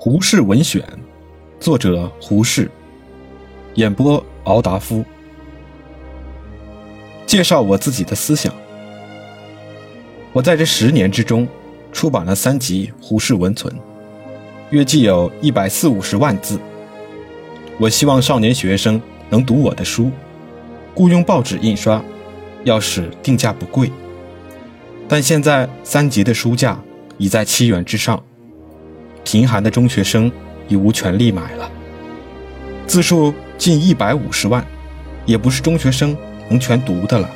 胡适文选，作者胡适，演播敖达夫。介绍我自己的思想。我在这十年之中，出版了三集《胡适文存》，约计有一百四五十万字。我希望少年学生能读我的书，雇佣报纸印刷，要使定价不贵。但现在三集的书价已在七元之上。贫寒的中学生已无权利买了，字数近一百五十万，也不是中学生能全读的了。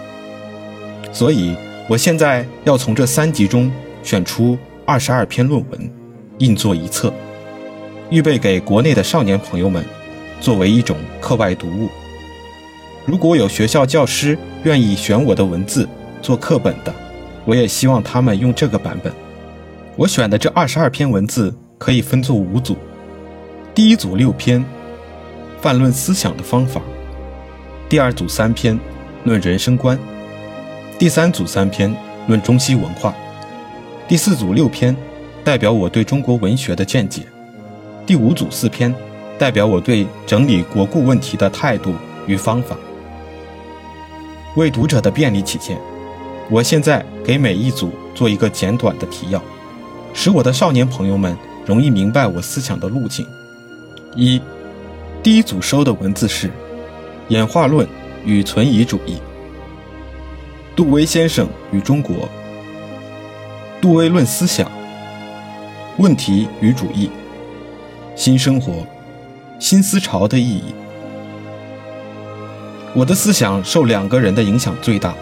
所以，我现在要从这三集中选出二十二篇论文，印作一册，预备给国内的少年朋友们，作为一种课外读物。如果有学校教师愿意选我的文字做课本的，我也希望他们用这个版本。我选的这二十二篇文字。可以分作五组，第一组六篇，泛论思想的方法；第二组三篇，论人生观；第三组三篇，论中西文化；第四组六篇，代表我对中国文学的见解；第五组四篇，代表我对整理国故问题的态度与方法。为读者的便利起见，我现在给每一组做一个简短的提要，使我的少年朋友们。容易明白我思想的路径。一，第一组收的文字是《演化论与存疑主义》，杜威先生与中国，杜威论思想，问题与主义，新生活，新思潮的意义。我的思想受两个人的影响最大，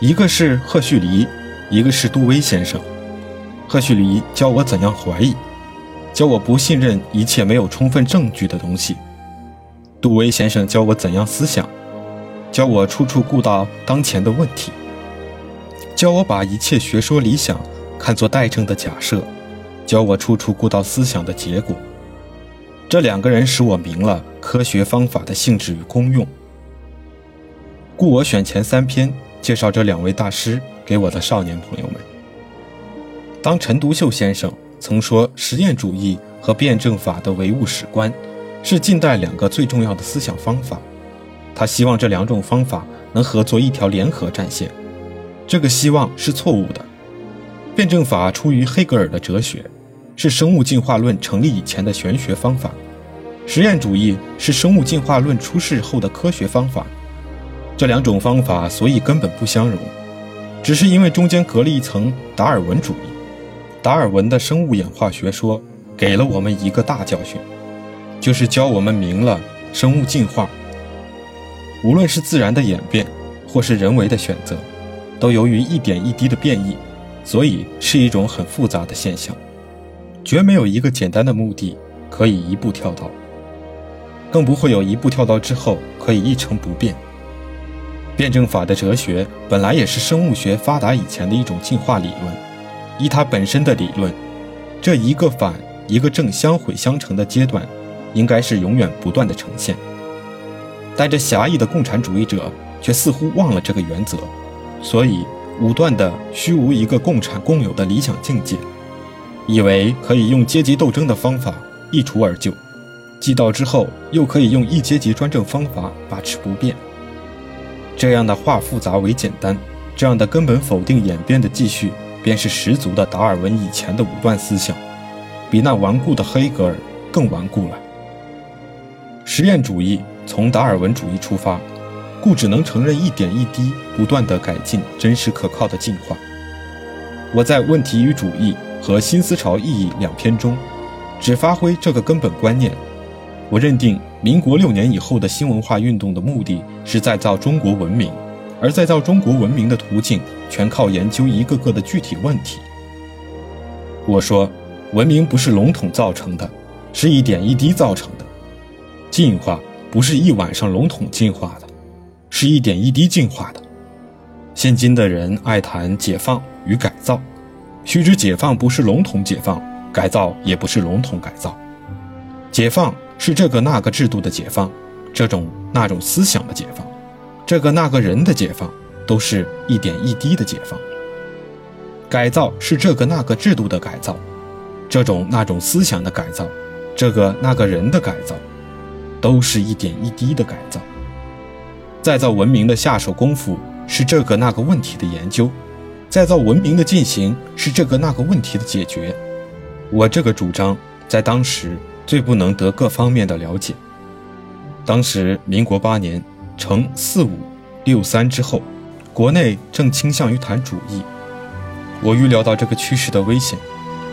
一个是赫胥黎，一个是杜威先生。赫胥黎教我怎样怀疑，教我不信任一切没有充分证据的东西；杜威先生教我怎样思想，教我处处顾到当前的问题，教我把一切学说理想看作待证的假设，教我处处顾到思想的结果。这两个人使我明了科学方法的性质与功用，故我选前三篇介绍这两位大师给我的少年朋友们。当陈独秀先生曾说，实验主义和辩证法的唯物史观是近代两个最重要的思想方法，他希望这两种方法能合作一条联合战线。这个希望是错误的。辩证法出于黑格尔的哲学，是生物进化论成立以前的玄学方法；实验主义是生物进化论出世后的科学方法。这两种方法所以根本不相容，只是因为中间隔了一层达尔文主义。达尔文的生物演化学说给了我们一个大教训，就是教我们明了生物进化，无论是自然的演变，或是人为的选择，都由于一点一滴的变异，所以是一种很复杂的现象，绝没有一个简单的目的可以一步跳到，更不会有一步跳到之后可以一成不变。辩证法的哲学本来也是生物学发达以前的一种进化理论。依他本身的理论，这一个反一个正相毁相成的阶段，应该是永远不断的呈现。但这狭义的共产主义者却似乎忘了这个原则，所以武断的虚无一个共产共有的理想境界，以为可以用阶级斗争的方法一除而就，既到之后又可以用一阶级专政方法把持不变。这样的化复杂为简单，这样的根本否定演变的继续。便是十足的达尔文以前的武断思想，比那顽固的黑格尔更顽固了。实验主义从达尔文主义出发，故只能承认一点一滴不断的改进真实可靠的进化。我在《问题与主义》和《新思潮意义》两篇中，只发挥这个根本观念。我认定民国六年以后的新文化运动的目的是再造中国文明。而再造中国文明的途径，全靠研究一个个的具体问题。我说，文明不是笼统造成的，是一点一滴造成的；进化不是一晚上笼统进化的，是一点一滴进化的。现今的人爱谈解放与改造，须知解放不是笼统解放，改造也不是笼统改造。解放是这个那个制度的解放，这种那种思想的解放。这个那个人的解放，都是一点一滴的解放；改造是这个那个制度的改造，这种那种思想的改造，这个那个人的改造，都是一点一滴的改造。再造文明的下手功夫是这个那个问题的研究，再造文明的进行是这个那个问题的解决。我这个主张在当时最不能得各方面的了解。当时民国八年，成四五六三之后，国内正倾向于谈主义。我预料到这个趋势的危险，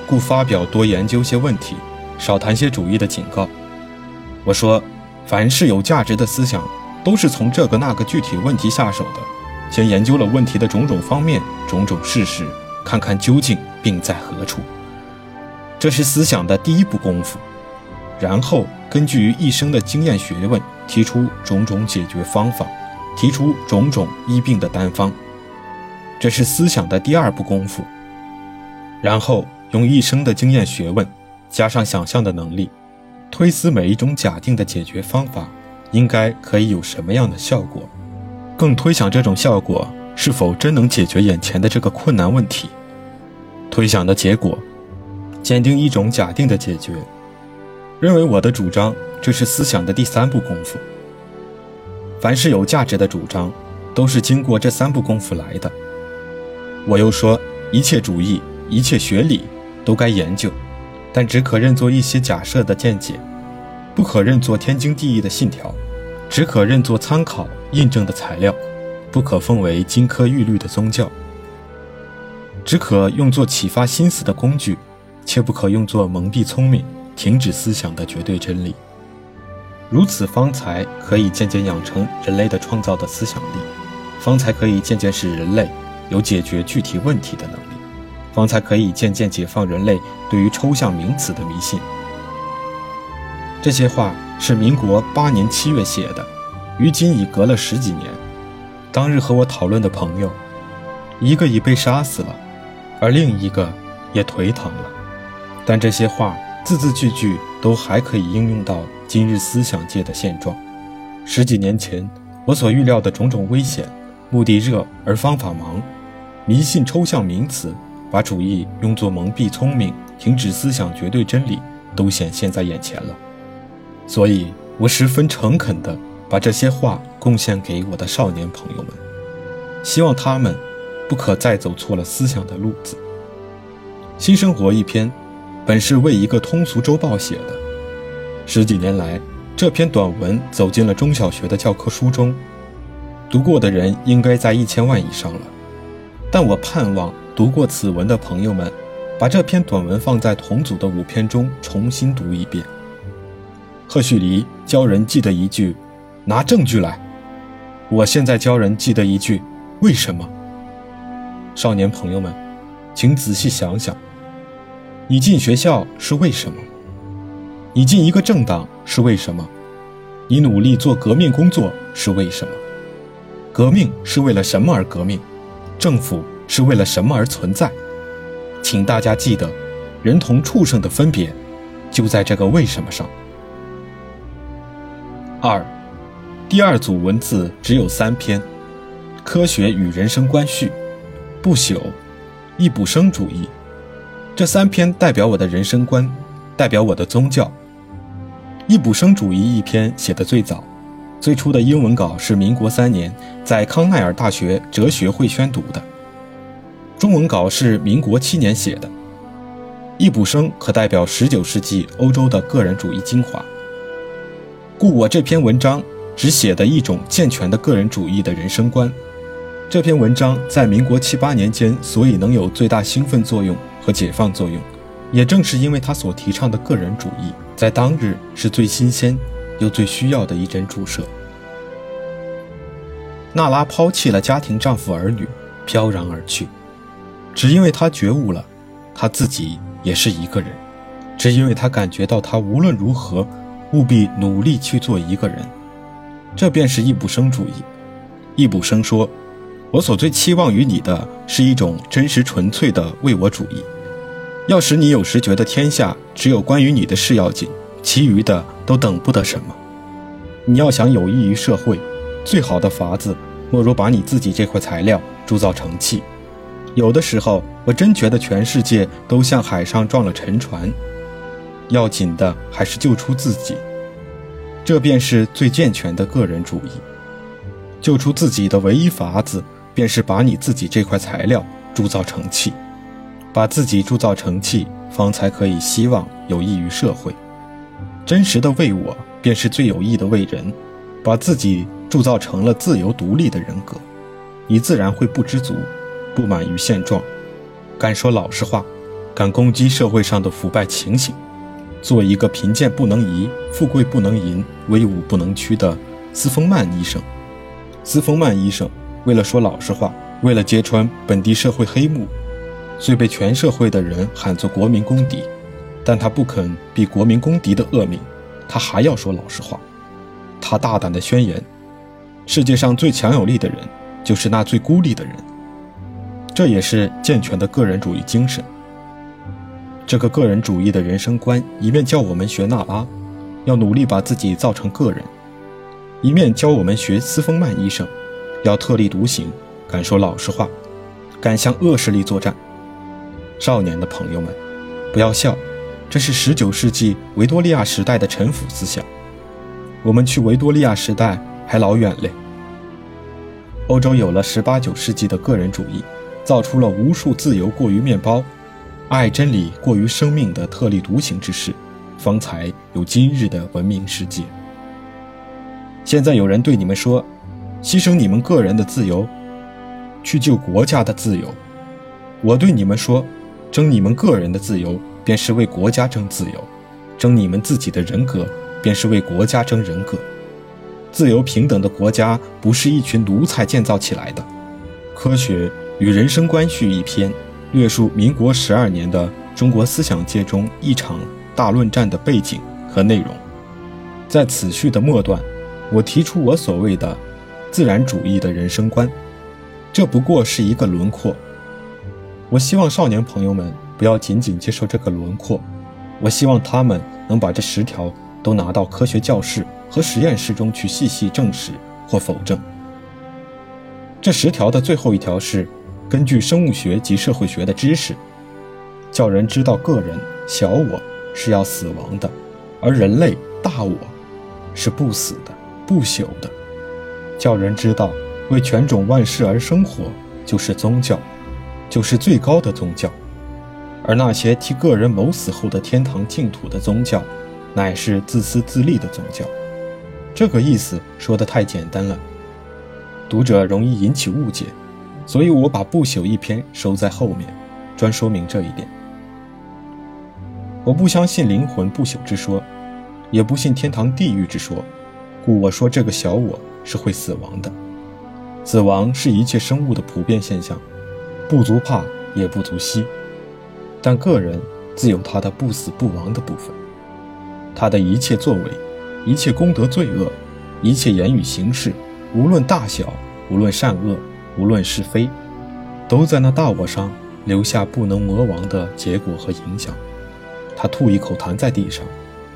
故发表多研究些问题，少谈些主义的警告。我说，凡是有价值的思想，都是从这个那个具体问题下手的，先研究了问题的种种方面、种种事实，看看究竟病在何处。这是思想的第一步功夫，然后。根据于一生的经验学问，提出种种解决方法，提出种种医病的单方，这是思想的第二步功夫。然后用一生的经验学问，加上想象的能力，推思每一种假定的解决方法，应该可以有什么样的效果，更推想这种效果是否真能解决眼前的这个困难问题。推想的结果，鉴定一种假定的解决。认为我的主张，这是思想的第三步功夫。凡是有价值的主张，都是经过这三步功夫来的。我又说，一切主义、一切学理都该研究，但只可认作一些假设的见解，不可认作天经地义的信条，只可认作参考、印证的材料，不可奉为金科玉律的宗教，只可用作启发心思的工具，切不可用作蒙蔽聪明。停止思想的绝对真理，如此方才可以渐渐养成人类的创造的思想力，方才可以渐渐使人类有解决具体问题的能力，方才可以渐渐解放人类对于抽象名词的迷信。这些话是民国八年七月写的，于今已隔了十几年。当日和我讨论的朋友，一个已被杀死了，而另一个也颓唐了，但这些话。字字句句都还可以应用到今日思想界的现状。十几年前，我所预料的种种危险，目的热而方法盲，迷信抽象名词，把主义用作蒙蔽聪明，停止思想绝对真理，都显现在眼前了。所以我十分诚恳地把这些话贡献给我的少年朋友们，希望他们不可再走错了思想的路子。新生活一篇。本是为一个通俗周报写的，十几年来，这篇短文走进了中小学的教科书中，读过的人应该在一千万以上了。但我盼望读过此文的朋友们，把这篇短文放在同组的五篇中重新读一遍。贺胥黎教人记得一句：“拿证据来。”我现在教人记得一句：“为什么？”少年朋友们，请仔细想想。你进学校是为什么？你进一个政党是为什么？你努力做革命工作是为什么？革命是为了什么而革命？政府是为了什么而存在？请大家记得，人同畜生的分别就在这个为什么上。二，第二组文字只有三篇：科学与人生观序、不朽、易卜生主义。这三篇代表我的人生观，代表我的宗教。易卜生主义一篇写得最早，最初的英文稿是民国三年在康奈尔大学哲学会宣读的，中文稿是民国七年写的。易卜生可代表十九世纪欧洲的个人主义精华，故我这篇文章只写的一种健全的个人主义的人生观。这篇文章在民国七八年间，所以能有最大兴奋作用。和解放作用，也正是因为他所提倡的个人主义，在当日是最新鲜又最需要的一针注射。娜拉抛弃了家庭、丈夫、儿女，飘然而去，只因为她觉悟了，她自己也是一个人；只因为她感觉到，她无论如何务必努力去做一个人。这便是易卜生主义。易卜生说。我所最期望于你的是一种真实纯粹的为我主义，要使你有时觉得天下只有关于你的事要紧，其余的都等不得什么。你要想有益于社会，最好的法子莫如把你自己这块材料铸造成器，有的时候，我真觉得全世界都像海上撞了沉船，要紧的还是救出自己。这便是最健全的个人主义。救出自己的唯一法子，便是把你自己这块材料铸造成器，把自己铸造成器，方才可以希望有益于社会。真实的为我，便是最有益的为人。把自己铸造成了自由独立的人格，你自然会不知足。不满于现状，敢说老实话，敢攻击社会上的腐败情形，做一个贫贱不能移、富贵不能淫、威武不能屈的司锋曼医生。司锋曼医生为了说老实话，为了揭穿本地社会黑幕，虽被全社会的人喊作国民公敌，但他不肯避国民公敌的恶名，他还要说老实话。他大胆地宣言：世界上最强有力的人，就是那最孤立的人。这也是健全的个人主义精神。这个个人主义的人生观，一面教我们学纳拉，要努力把自己造成个人；一面教我们学斯风曼医生，要特立独行，敢说老实话，敢向恶势力作战。少年的朋友们，不要笑，这是19世纪维多利亚时代的臣服思想。我们去维多利亚时代还老远嘞。欧洲有了十八、九世纪的个人主义。造出了无数自由过于面包、爱真理过于生命的特立独行之士，方才有今日的文明世界。现在有人对你们说：“牺牲你们个人的自由，去救国家的自由。”我对你们说：“争你们个人的自由，便是为国家争自由；争你们自己的人格，便是为国家争人格。自由平等的国家，不是一群奴才建造起来的。科学。”与人生观序一篇，略述民国十二年的中国思想界中一场大论战的背景和内容。在此序的末段，我提出我所谓的自然主义的人生观，这不过是一个轮廓。我希望少年朋友们不要仅仅接受这个轮廓，我希望他们能把这十条都拿到科学教室和实验室中去细细证实或否证。这十条的最后一条是。根据生物学及社会学的知识，叫人知道个人小我是要死亡的，而人类大我是不死的、不朽的。叫人知道为全种万事而生活就是宗教，就是最高的宗教。而那些替个人谋死后的天堂净土的宗教，乃是自私自利的宗教。这个意思说的太简单了，读者容易引起误解。所以我把不朽一篇收在后面，专说明这一点。我不相信灵魂不朽之说，也不信天堂地狱之说，故我说这个小我是会死亡的。死亡是一切生物的普遍现象，不足怕也不足惜。但个人自有他的不死不亡的部分，他的一切作为，一切功德罪恶，一切言语行事，无论大小，无论善恶。无论是非，都在那大我上留下不能磨亡的结果和影响。他吐一口痰在地上，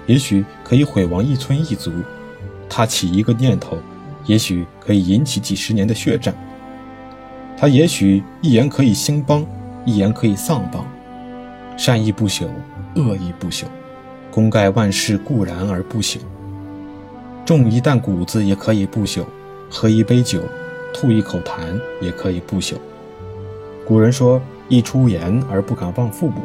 也许可以毁亡一村一族；他起一个念头，也许可以引起几十年的血战。他也许一言可以兴邦，一言可以丧邦。善意不朽，恶意不朽，功盖万世固然而不朽。种一担谷子也可以不朽，喝一杯酒。吐一口痰也可以不朽。古人说：“一出言而不敢忘父母，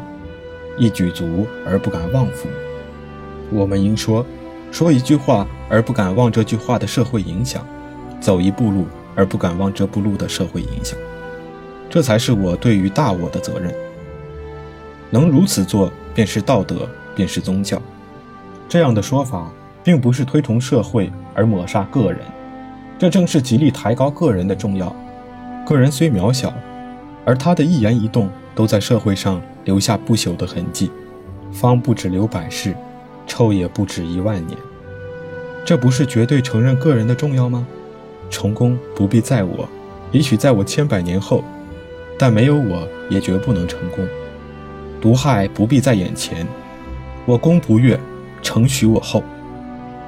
一举足而不敢忘父母。”我们应说：“说一句话而不敢忘这句话的社会影响，走一步路而不敢忘这步路的社会影响。”这才是我对于大我的责任。能如此做，便是道德，便是宗教。这样的说法，并不是推崇社会而抹杀个人。这正是极力抬高个人的重要。个人虽渺小，而他的一言一动都在社会上留下不朽的痕迹，方不止留百世，臭也不止一万年。这不是绝对承认个人的重要吗？成功不必在我，也许在我千百年后，但没有我也绝不能成功。毒害不必在眼前，我功不悦，成许我后。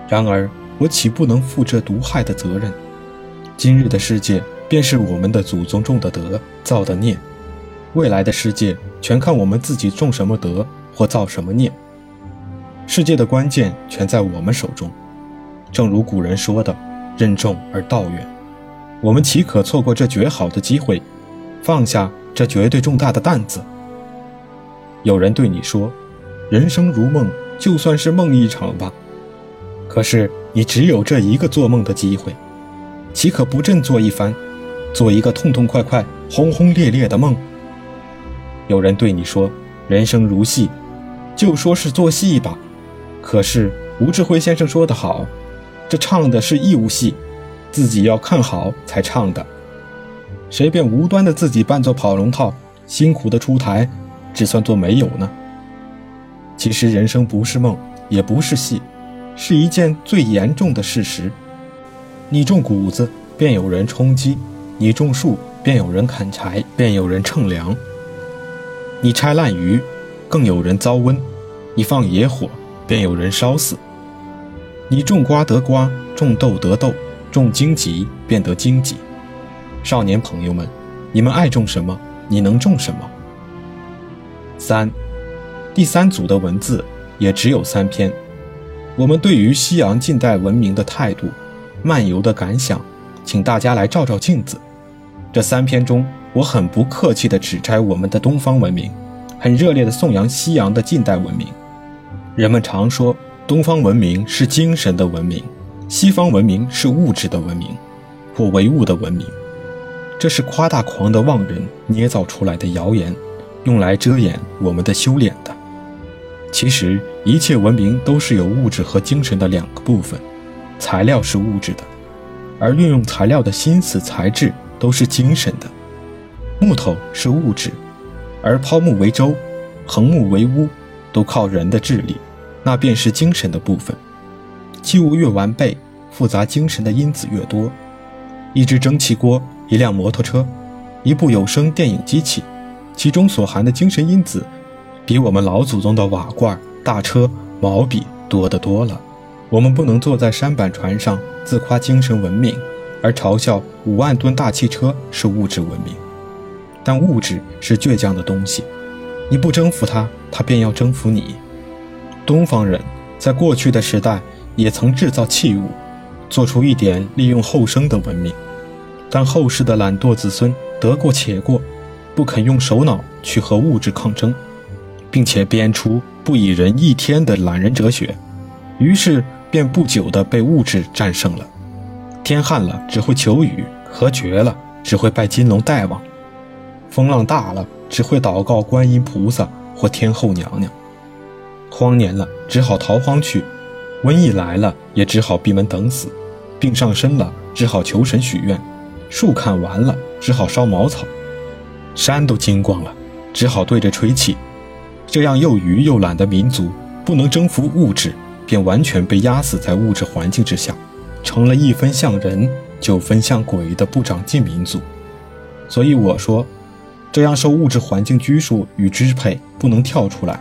然而我岂不能负这毒害的责任？今日的世界，便是我们的祖宗种的德、造的孽。未来的世界全看我们自己种什么德或造什么孽。世界的关键全在我们手中。正如古人说的：“任重而道远。”我们岂可错过这绝好的机会，放下这绝对重大的担子？有人对你说：“人生如梦，就算是梦一场吧。”可是你只有这一个做梦的机会，岂可不振作一番，做一个痛痛快快、轰轰烈烈的梦？有人对你说：“人生如戏，就说是做戏吧。”可是吴志辉先生说得好：“这唱的是义务戏。”自己要看好才唱的，谁便无端的自己扮作跑龙套，辛苦的出台，只算作没有呢？其实人生不是梦，也不是戏，是一件最严重的事实。你种谷子，便有人充饥；你种树，便有人砍柴，便有人乘凉；你拆烂鱼，更有人遭瘟；你放野火，便有人烧死。你种瓜得瓜，种豆得豆。种荆棘便得荆棘，少年朋友们，你们爱种什么，你能种什么？三，第三组的文字也只有三篇。我们对于西洋近代文明的态度、漫游的感想，请大家来照照镜子。这三篇中，我很不客气地指摘我们的东方文明，很热烈地颂扬西洋的近代文明。人们常说，东方文明是精神的文明。西方文明是物质的文明，或唯物的文明，这是夸大狂的妄人捏造出来的谣言，用来遮掩我们的修炼的。其实，一切文明都是有物质和精神的两个部分，材料是物质的，而运用材料的心思材质都是精神的。木头是物质，而抛木为舟，横木为屋，都靠人的智力，那便是精神的部分。器物越完备，复杂精神的因子越多。一只蒸汽锅，一辆摩托车，一部有声电影机器，其中所含的精神因子，比我们老祖宗的瓦罐、大车、毛笔多得多了。我们不能坐在舢板船上自夸精神文明，而嘲笑五万吨大汽车是物质文明。但物质是倔强的东西，你不征服它，它便要征服你。东方人在过去的时代。也曾制造器物，做出一点利用后生的文明，但后世的懒惰子孙得过且过，不肯用手脑去和物质抗争，并且编出不以人一天的懒人哲学，于是便不久的被物质战胜了。天旱了只会求雨，河绝了只会拜金龙大王，风浪大了只会祷告观音菩萨或天后娘娘，荒年了只好逃荒去。瘟疫来了，也只好闭门等死；病上身了，只好求神许愿；树砍完了，只好烧茅草；山都金光了，只好对着吹气。这样又愚又懒的民族，不能征服物质，便完全被压死在物质环境之下，成了一分像人，九分像鬼的不长进民族。所以我说，这样受物质环境拘束与支配，不能跳出来，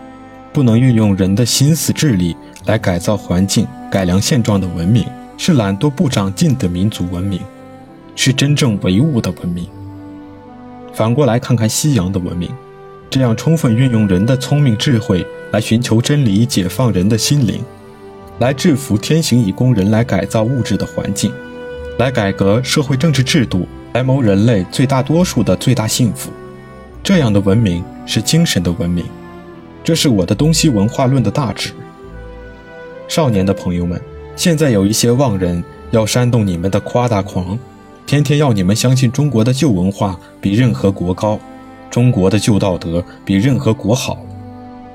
不能运用人的心思智力。来改造环境、改良现状的文明，是懒惰不长进的民族文明，是真正唯物的文明。反过来看看西洋的文明，这样充分运用人的聪明智慧来寻求真理、解放人的心灵，来制服天行以供人来改造物质的环境，来改革社会政治制度，来谋人类最大多数的最大幸福。这样的文明是精神的文明，这是我的东西文化论的大旨。少年的朋友们，现在有一些妄人要煽动你们的夸大狂，天天要你们相信中国的旧文化比任何国高，中国的旧道德比任何国好。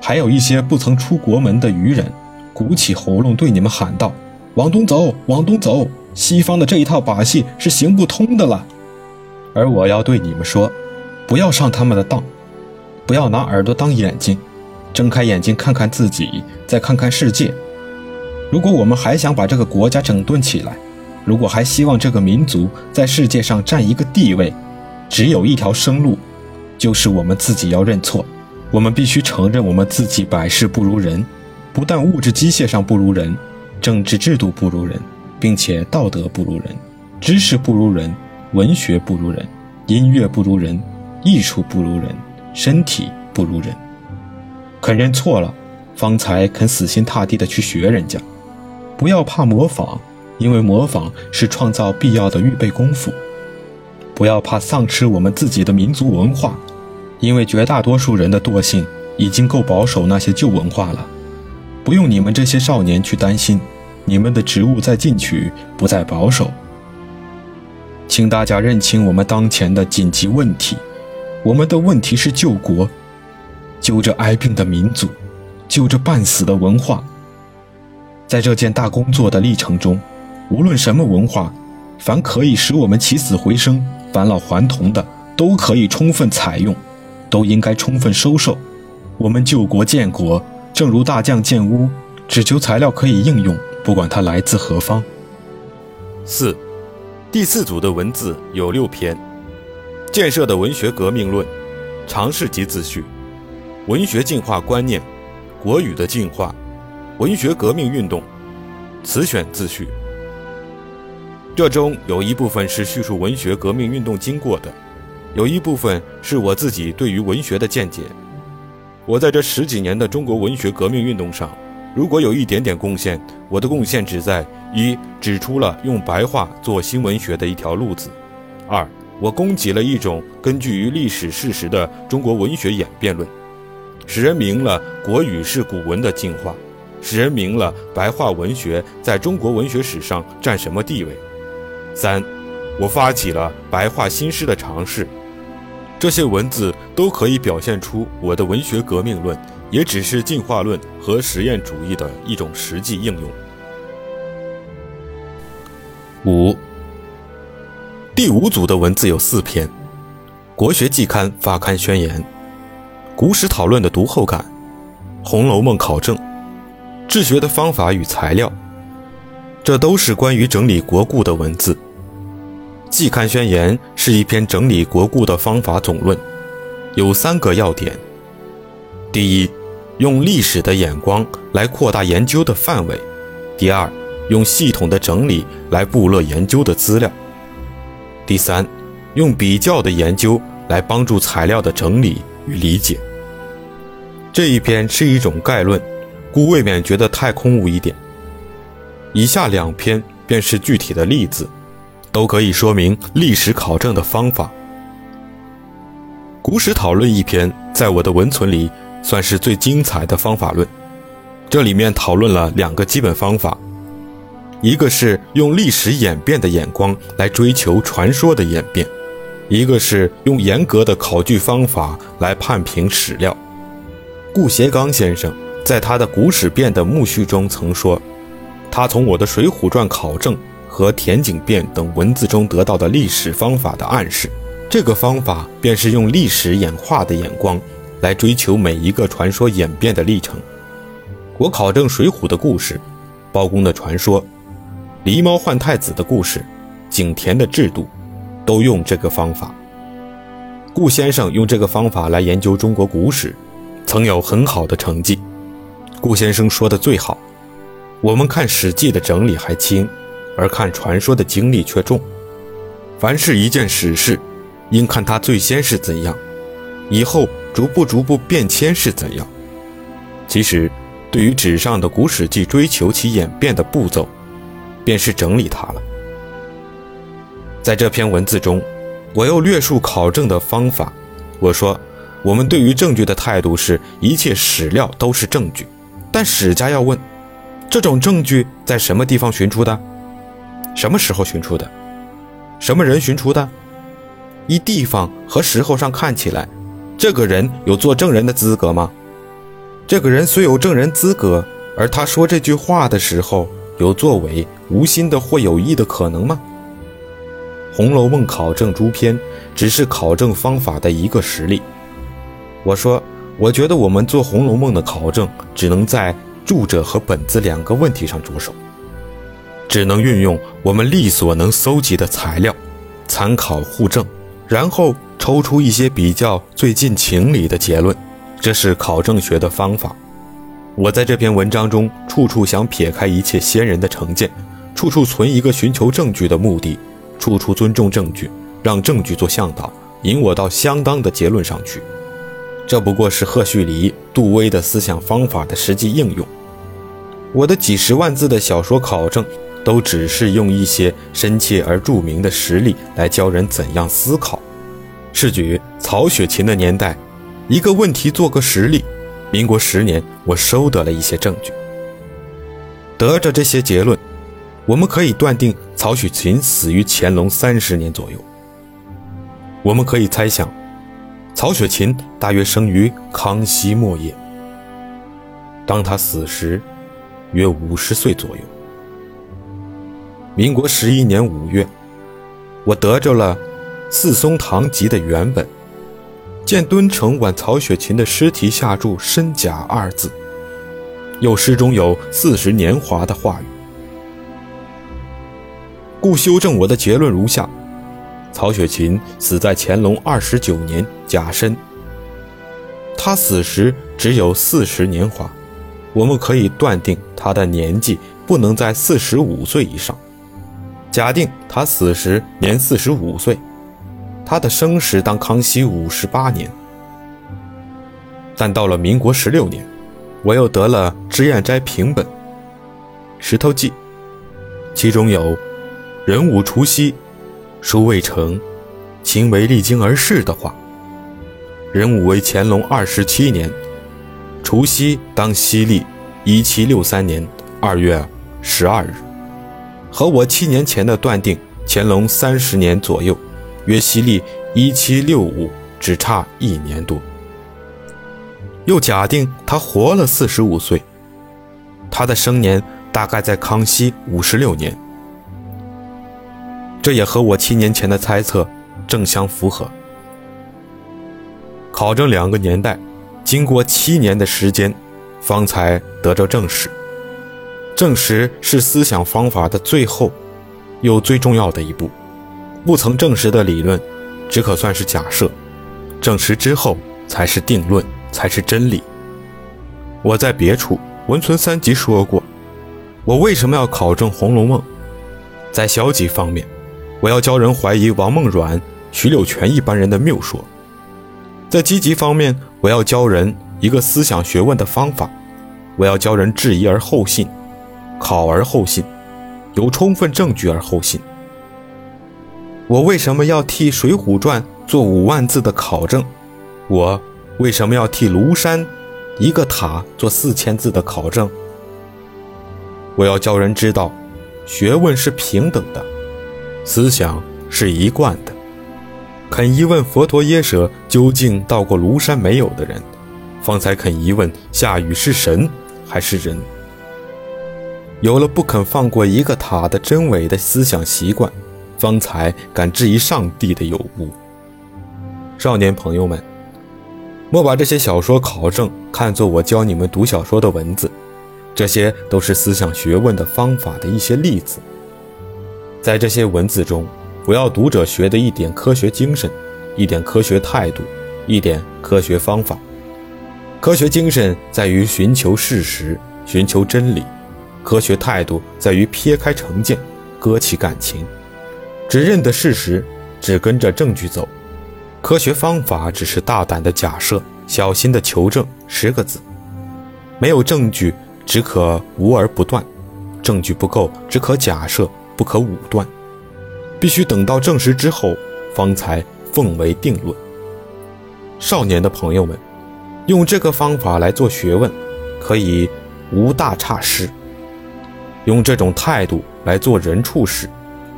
还有一些不曾出国门的愚人，鼓起喉咙对你们喊道：“往东走，往东走，西方的这一套把戏是行不通的了。”而我要对你们说，不要上他们的当，不要拿耳朵当眼睛，睁开眼睛看看自己，再看看世界。如果我们还想把这个国家整顿起来，如果还希望这个民族在世界上占一个地位，只有一条生路，就是我们自己要认错。我们必须承认我们自己百事不如人，不但物质机械上不如人，政治制度不如人，并且道德不如人，知识不如人，文学不如人，音乐不如人，艺术不如人，身体不如人。肯认错了，方才肯死心塌地的去学人家。不要怕模仿，因为模仿是创造必要的预备功夫。不要怕丧失我们自己的民族文化，因为绝大多数人的惰性已经够保守那些旧文化了。不用你们这些少年去担心，你们的职务在进取，不在保守。请大家认清我们当前的紧急问题，我们的问题是救国。救这哀病的民族，救这半死的文化。在这件大工作的历程中，无论什么文化，凡可以使我们起死回生、返老还童的，都可以充分采用，都应该充分收受。我们救国建国，正如大将建屋，只求材料可以应用，不管它来自何方。四，第四组的文字有六篇：建设的文学革命论、尝试及自序。文学进化观念，国语的进化，文学革命运动，词选自序。这中有一部分是叙述文学革命运动经过的，有一部分是我自己对于文学的见解。我在这十几年的中国文学革命运动上，如果有一点点贡献，我的贡献只在一指出了用白话做新文学的一条路子；二，我供给了一种根据于历史事实的中国文学演变论。使人明了国语是古文的进化，使人明了白话文学在中国文学史上占什么地位。三，我发起了白话新诗的尝试，这些文字都可以表现出我的文学革命论，也只是进化论和实验主义的一种实际应用。五，第五组的文字有四篇，《国学季刊》发刊宣言。古史讨论的读后感，《红楼梦》考证，治学的方法与材料，这都是关于整理国故的文字。季刊宣言是一篇整理国故的方法总论，有三个要点：第一，用历史的眼光来扩大研究的范围；第二，用系统的整理来布勒研究的资料；第三，用比较的研究来帮助材料的整理与理解。这一篇是一种概论，故未免觉得太空无一点。以下两篇便是具体的例子，都可以说明历史考证的方法。古史讨论一篇，在我的文存里算是最精彩的方法论。这里面讨论了两个基本方法，一个是用历史演变的眼光来追求传说的演变，一个是用严格的考据方法来判评史料。顾颉刚先生在他的《古史辨》的目序中曾说：“他从我的《水浒传》考证和田景变等文字中得到的历史方法的暗示，这个方法便是用历史演化的眼光来追求每一个传说演变的历程。我考证《水浒》的故事，包公的传说，狸猫换太子的故事，井田的制度，都用这个方法。顾先生用这个方法来研究中国古史。”曾有很好的成绩，顾先生说的最好。我们看《史记》的整理还轻，而看传说的经历却重。凡是一件史事，应看它最先是怎样，以后逐步逐步变迁是怎样。其实，对于纸上的《古史记》，追求其演变的步骤，便是整理它了。在这篇文字中，我又略述考证的方法。我说。我们对于证据的态度是一切史料都是证据，但史家要问：这种证据在什么地方寻出的？什么时候寻出的？什么人寻出的？依地方和时候上看起来，这个人有做证人的资格吗？这个人虽有证人资格，而他说这句话的时候有作为无心的或有意的可能吗？《红楼梦》考证诸篇只是考证方法的一个实例。我说，我觉得我们做《红楼梦》的考证，只能在著者和本子两个问题上着手，只能运用我们力所能搜集的材料，参考互证，然后抽出一些比较最近情理的结论，这是考证学的方法。我在这篇文章中，处处想撇开一切先人的成见，处处存一个寻求证据的目的，处处尊重证据，让证据做向导，引我到相当的结论上去。这不过是赫胥黎、杜威的思想方法的实际应用。我的几十万字的小说考证，都只是用一些深切而著名的实例来教人怎样思考。是举曹雪芹的年代，一个问题做个实例。民国十年，我收得了一些证据。得着这些结论，我们可以断定曹雪芹死于乾隆三十年左右。我们可以猜想。曹雪芹大约生于康熙末叶，当他死时，约五十岁左右。民国十一年五月，我得着了《四松堂集》的原本，见敦诚挽曹雪芹的尸体下注“身甲”二字，又诗中有“四十年华”的话语，故修正我的结论如下。曹雪芹死在乾隆二十九年甲申，他死时只有四十年华，我们可以断定他的年纪不能在四十五岁以上。假定他死时年四十五岁，他的生时当康熙五十八年。但到了民国十六年，我又得了《脂砚斋评本》《石头记》，其中有“壬午除夕”。书未成，秦为历经而逝的话。壬午为乾隆二十七年，除夕当西历一七六三年二月十二日，和我七年前的断定乾隆三十年左右，约西历一七六五，只差一年多。又假定他活了四十五岁，他的生年大概在康熙五十六年。这也和我七年前的猜测正相符合。考证两个年代，经过七年的时间，方才得着证实。证实是思想方法的最后，又最重要的一步。不曾证实的理论，只可算是假设；证实之后，才是定论，才是真理。我在别处《文存三集》说过，我为什么要考证《红楼梦》？在消极方面。我要教人怀疑王梦阮、徐柳泉一般人的谬说，在积极方面，我要教人一个思想学问的方法，我要教人质疑而后信，考而后信，有充分证据而后信。我为什么要替《水浒传》做五万字的考证？我为什么要替庐山一个塔做四千字的考证？我要教人知道，学问是平等的。思想是一贯的，肯疑问佛陀耶舍究竟到过庐山没有的人，方才肯疑问下雨是神还是人。有了不肯放过一个塔的真伪的思想习惯，方才敢质疑上帝的有无。少年朋友们，莫把这些小说考证看作我教你们读小说的文字，这些都是思想学问的方法的一些例子。在这些文字中，我要读者学的一点科学精神，一点科学态度，一点科学方法。科学精神在于寻求事实，寻求真理；科学态度在于撇开成见，搁弃感情，只认得事实，只跟着证据走。科学方法只是大胆的假设，小心的求证。十个字，没有证据，只可无而不断；证据不够，只可假设。不可武断，必须等到证实之后，方才奉为定论。少年的朋友们，用这个方法来做学问，可以无大差失；用这种态度来做人处事，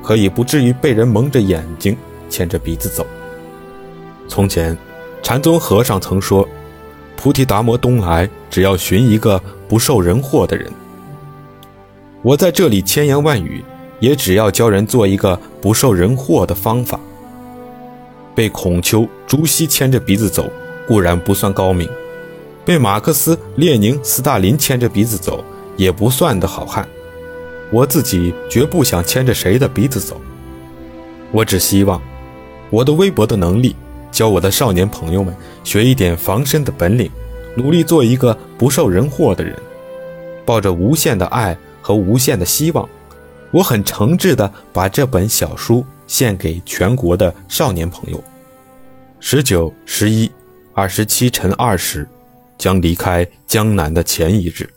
可以不至于被人蒙着眼睛牵着鼻子走。从前，禅宗和尚曾说：“菩提达摩东来，只要寻一个不受人惑的人。”我在这里千言万语。也只要教人做一个不受人惑的方法。被孔丘、朱熹牵着鼻子走，固然不算高明；被马克思、列宁、斯大林牵着鼻子走，也不算的好汉。我自己绝不想牵着谁的鼻子走。我只希望，我的微薄的能力，教我的少年朋友们学一点防身的本领，努力做一个不受人惑的人，抱着无限的爱和无限的希望。我很诚挚地把这本小书献给全国的少年朋友。十九、十一，二十七乘二十，将离开江南的前一日。